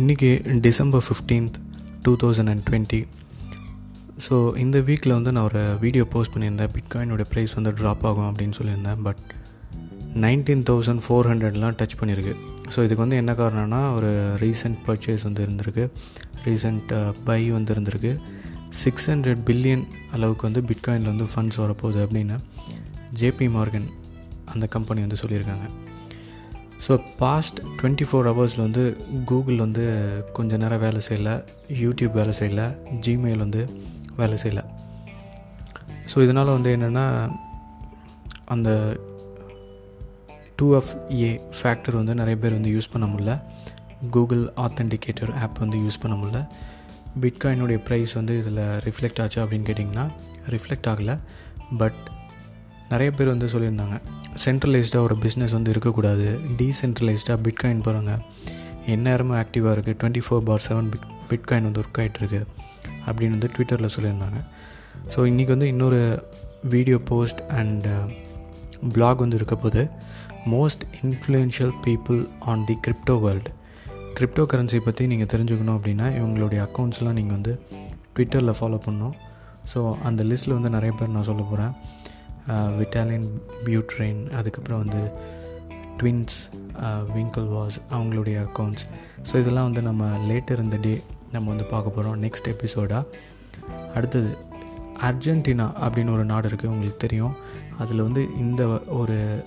இன்றைக்கி December fifteenth two thousand and twenty so இந்த வீக்கில் வந்து நான் ஒரு வீடியோ போஸ்ட் பண்ணியிருந்தேன். பிட்காயினோட ப்ரைஸ் வந்து ட்ராப் ஆகும் அப்படின்னு சொல்லியிருந்தேன். பட் நைன்டீன் தௌசண்ட் ஃபோர் ஹண்ட்ரட்லாம் டச் பண்ணியிருக்கு. ஸோ இதுக்கு வந்து என்ன காரணம்னா ஒரு ரீசெண்ட் பர்ச்சேஸ் வந்து இருந்திருக்கு. ரீசெண்ட் பை uh, வந்து இருந்திருக்கு. சிக்ஸ் ஹண்ட்ரட் பில்லியன் அளவுக்கு வந்து பிட்காயினில் வந்து ஃபண்ட்ஸ் வரப்போகுது அப்படின்னு ஜேபி மார்கன் அந்த கம்பெனி வந்து சொல்லியிருக்காங்க. ஸோ பாஸ்ட் டுவெண்ட்டி ஃபோர் ஹவர்ஸில் வந்து கூகுள் வந்து கொஞ்ச நேரம் வேலை செய்யலை யூடியூப் வேலை செய்யலை ஜிமெயில் வந்து வேலை செய்யலை. ஸோ இதனால் வந்து என்னென்னா அந்த டூ எஃப் ஏ ஃபேக்டர் வந்து நிறைய பேர் வந்து யூஸ் பண்ண முடில கூகுள் ஆத்தன்டிகேட்டர் ஆப் வந்து யூஸ் பண்ண முடில பிட்காயினுடைய ப்ரைஸ் வந்து இதில் ரிஃப்ளெக்ட் ஆச்சு அப்படின்னு கேட்டிங்கன்னா ரிஃப்ளெக்ட் ஆகலை. பட் நிறைய பேர் வந்து சொல்லியிருந்தாங்க. சென்ட்ரலைஸ்டாக ஒரு பிஸ்னஸ் வந்து இருக்கக்கூடாது. டீசென்ட்ரலைஸ்டாக பிட்காயின் போகிறாங்க எந்நேரமும் ஆக்டிவாக இருக்குது twenty four bar seven bit bitcoin வந்து ஒர்க் ஆகிட்டுருக்கு அப்படின்னு வந்து ட்விட்டரில் சொல்லியிருந்தாங்க. ஸோ இன்றைக்கி வந்து இன்னொரு வீடியோ போஸ்ட் அண்ட் பிளாக் வந்து இருக்க போது most influential people on the crypto world crypto currency பற்றி நீங்கள் தெரிஞ்சுக்கணும் அப்படின்னா இவங்களுடைய அக்கௌண்ட்ஸ்லாம் நீங்கள் வந்து ட்விட்டரில் ஃபாலோ பண்ணணும். ஸோ அந்த லிஸ்ட்டில் வந்து நிறைய பேர் நான் சொல்ல போகிறேன் விட்டாலின் பியூட்ரெயின் அதுக்கப்புறம் வந்து ட்வின்ஸ் விங்கிள் வாஸ் அவங்களுடைய அக்கௌண்ட்ஸ் ஸோ இதெல்லாம் வந்து நம்ம லேட்டர் இந்த டே நம்ம வந்து பார்க்க போகிறோம் நெக்ஸ்ட் எபிசோடாக அடுத்தது அர்ஜென்டினா அப்படின்னு ஒரு நாடு இருக்குது உங்களுக்கு தெரியும். அதில் வந்து இந்த ஒரு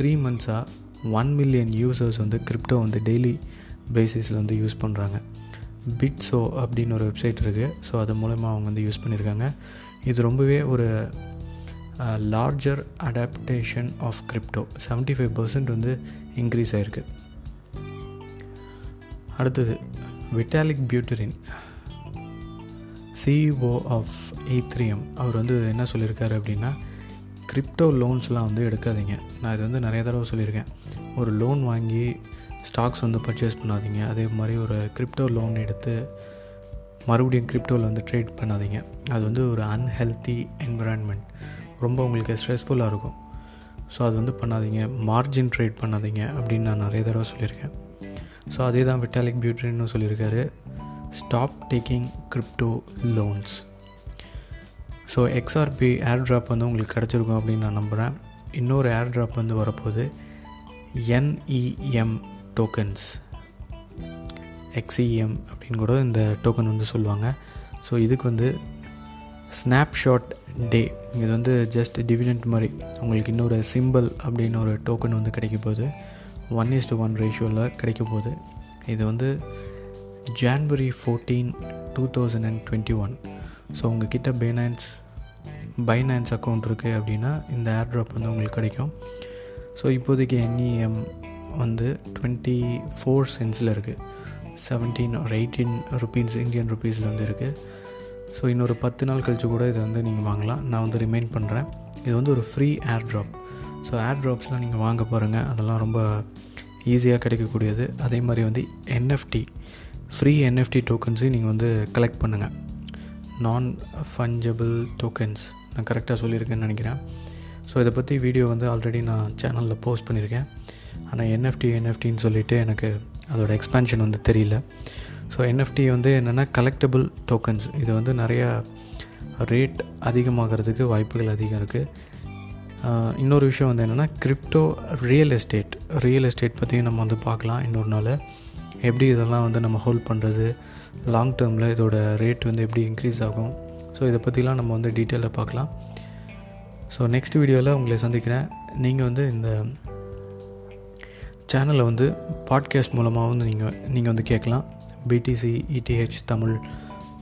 த்ரீ மந்த்ஸாக ஒன் மில்லியன் யூசர்ஸ் வந்து கிரிப்டோ வந்து டெய்லி பேசிஸில் வந்து யூஸ் பண்ணுறாங்க பிட்ஸோ அப்படின்னு ஒரு வெப்சைட் இருக்குது ஸோ அது மூலமாக அவங்க வந்து யூஸ் பண்ணியிருக்காங்க இது ரொம்பவே ஒரு larger adaptation of crypto seventy five percent வந்து இன்க்ரீஸ் ஆகிருக்கு அடுத்தது Vitalik Buterin CEO of Ethereum அவர் வந்து என்ன சொல்லியிருக்காரு அப்படின்னா கிரிப்டோ லோன்ஸ்லாம் வந்து எடுக்காதீங்க. நான் இது வந்து நிறைய தடவை சொல்லியிருக்கேன். ஒரு லோன் வாங்கி ஸ்டாக்ஸ் வந்து பர்ச்சேஸ் பண்ணாதீங்க. அதே மாதிரி ஒரு கிரிப்டோ லோன் எடுத்து மறுபடியும் கிரிப்டோவில் வந்து ட்ரேட் பண்ணாதீங்க. அது வந்து ஒரு அன்ஹெல்த்தி என்விரான்மெண்ட் ரொம்ப உங்களுக்கு ஸ்ட்ரெஸ்ஃபுல்லாக இருக்கும். ஸோ அது வந்து பண்ணாதீங்க. மார்ஜின் ட்ரேட் பண்ணாதீங்க அப்படின்னு நான் நிறைய தடவை சொல்லியிருக்கேன். ஸோ அதே தான் விட்டாலிக் பியூட்ரின்னு சொல்லியிருக்காரு stop taking crypto loans so XRP airdrop வந்து உங்களுக்கு கிடச்சிருக்கும் அப்படின்னு நான் நம்புகிறேன் இன்னொரு ஏர் ட்ராப் வந்து வரப்போகுது. என்இஎம் டோக்கன்ஸ் எக்ஸ்இஎம் அப்படின்னு கூட இந்த டோக்கன் வந்து சொல்லுவாங்க. ஸோ இதுக்கு வந்து ஸ்னாப்ஷாட் டே இது வந்து ஜஸ்ட் டிவிடெண்ட் மாதிரி. உங்களுக்கு இன்னொரு சிம்பிள் அப்படின்னு ஒரு டோக்கன் வந்து கிடைக்க போகுது. ஒன் இஸ் டு ஒன் ரேஷியோவில் கிடைக்க போகுது. இது வந்து January fourteen two thousand and twenty one so உங்ககிட்ட பைனான்ஸ் பைனான்ஸ் அக்கௌண்ட் இருக்குது அப்படின்னா இந்த ஏர் ட்ராப் வந்து உங்களுக்கு கிடைக்கும். ஸோ இப்போதைக்கு என்இஎம் வந்து டுவெண்ட்டி ஃபோர் சென்ஸில் இருக்குது செவன்டீன் ஒரு எயிட்டீன் ருபீஸ் இந்தியன் ருபீஸில் வந்து இருக்குது ஸோ இன்னொரு பத்து நாள் கழித்து கூட இதை வந்து நீங்கள் வாங்கலாம். நான் வந்து ரிமைண்ட் பண்ணுறேன் இது வந்து ஒரு ஃப்ரீ ஏர் ட்ராப் ஸோ ஏர் ட்ராப்ஸ்லாம் நீங்கள் வாங்க பாருங்கள் அதெல்லாம் ரொம்ப ஈஸியாக கிடைக்கக்கூடியது. அதே மாதிரி வந்து என்எஃப்டி ஃப்ரீ என்எஃப்டி டோக்கன்ஸையும் நீங்கள் வந்து கலெக்ட் பண்ணுங்கள் நான் ஃபஞ்சபிள் டோக்கன்ஸ் நான் கரெக்டாக சொல்லியிருக்கேன்னு நினைக்கிறேன். ஸோ இதை பற்றி வீடியோ வந்து ஆல்ரெடி நான் சேனலில் போஸ்ட் பண்ணியிருக்கேன். ஆனால் என்எஃப்டி என்எஃப்டின்னு சொல்லிவிட்டு எனக்கு அதோட எக்ஸ்பேன்ஷன் வந்து தெரியல. ஸோ என்எஃப்டி வந்து என்னென்னா கலெக்டபிள் டோக்கன்ஸ் இது வந்து நிறையா ரேட் அதிகமாகிறதுக்கு வாய்ப்புகள் அதிகம் இருக்குது இன்னொரு விஷயம் வந்து என்னென்னா crypto real estate real estate பற்றியும் நம்ம வந்து பார்க்கலாம் இன்னொரு நாள். எப்படி இதெல்லாம் வந்து நம்ம ஹோல்ட் பண்ணுறது லாங் டேர்மில் இதோட ரேட் வந்து எப்படி இன்க்ரீஸ் ஆகும்? ஸோ இதை பற்றிலாம் நம்ம வந்து டீட்டெயிலில் பார்க்கலாம். ஸோ நெக்ஸ்ட் வீடியோவில் உங்களை சந்திக்கிறேன். நீங்கள் வந்து இந்த சேனலை வந்து பாட்காஸ்ட் மூலமாக வந்து நீங்கள் நீங்கள் வந்து கேட்கலாம். பிடிசி இடிஹெச் தமிழ்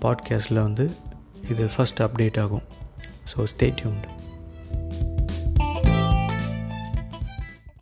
பாட்காஸ்ட்டில் வந்து இது ஃபஸ்ட் அப்டேட் ஆகும். So stay tuned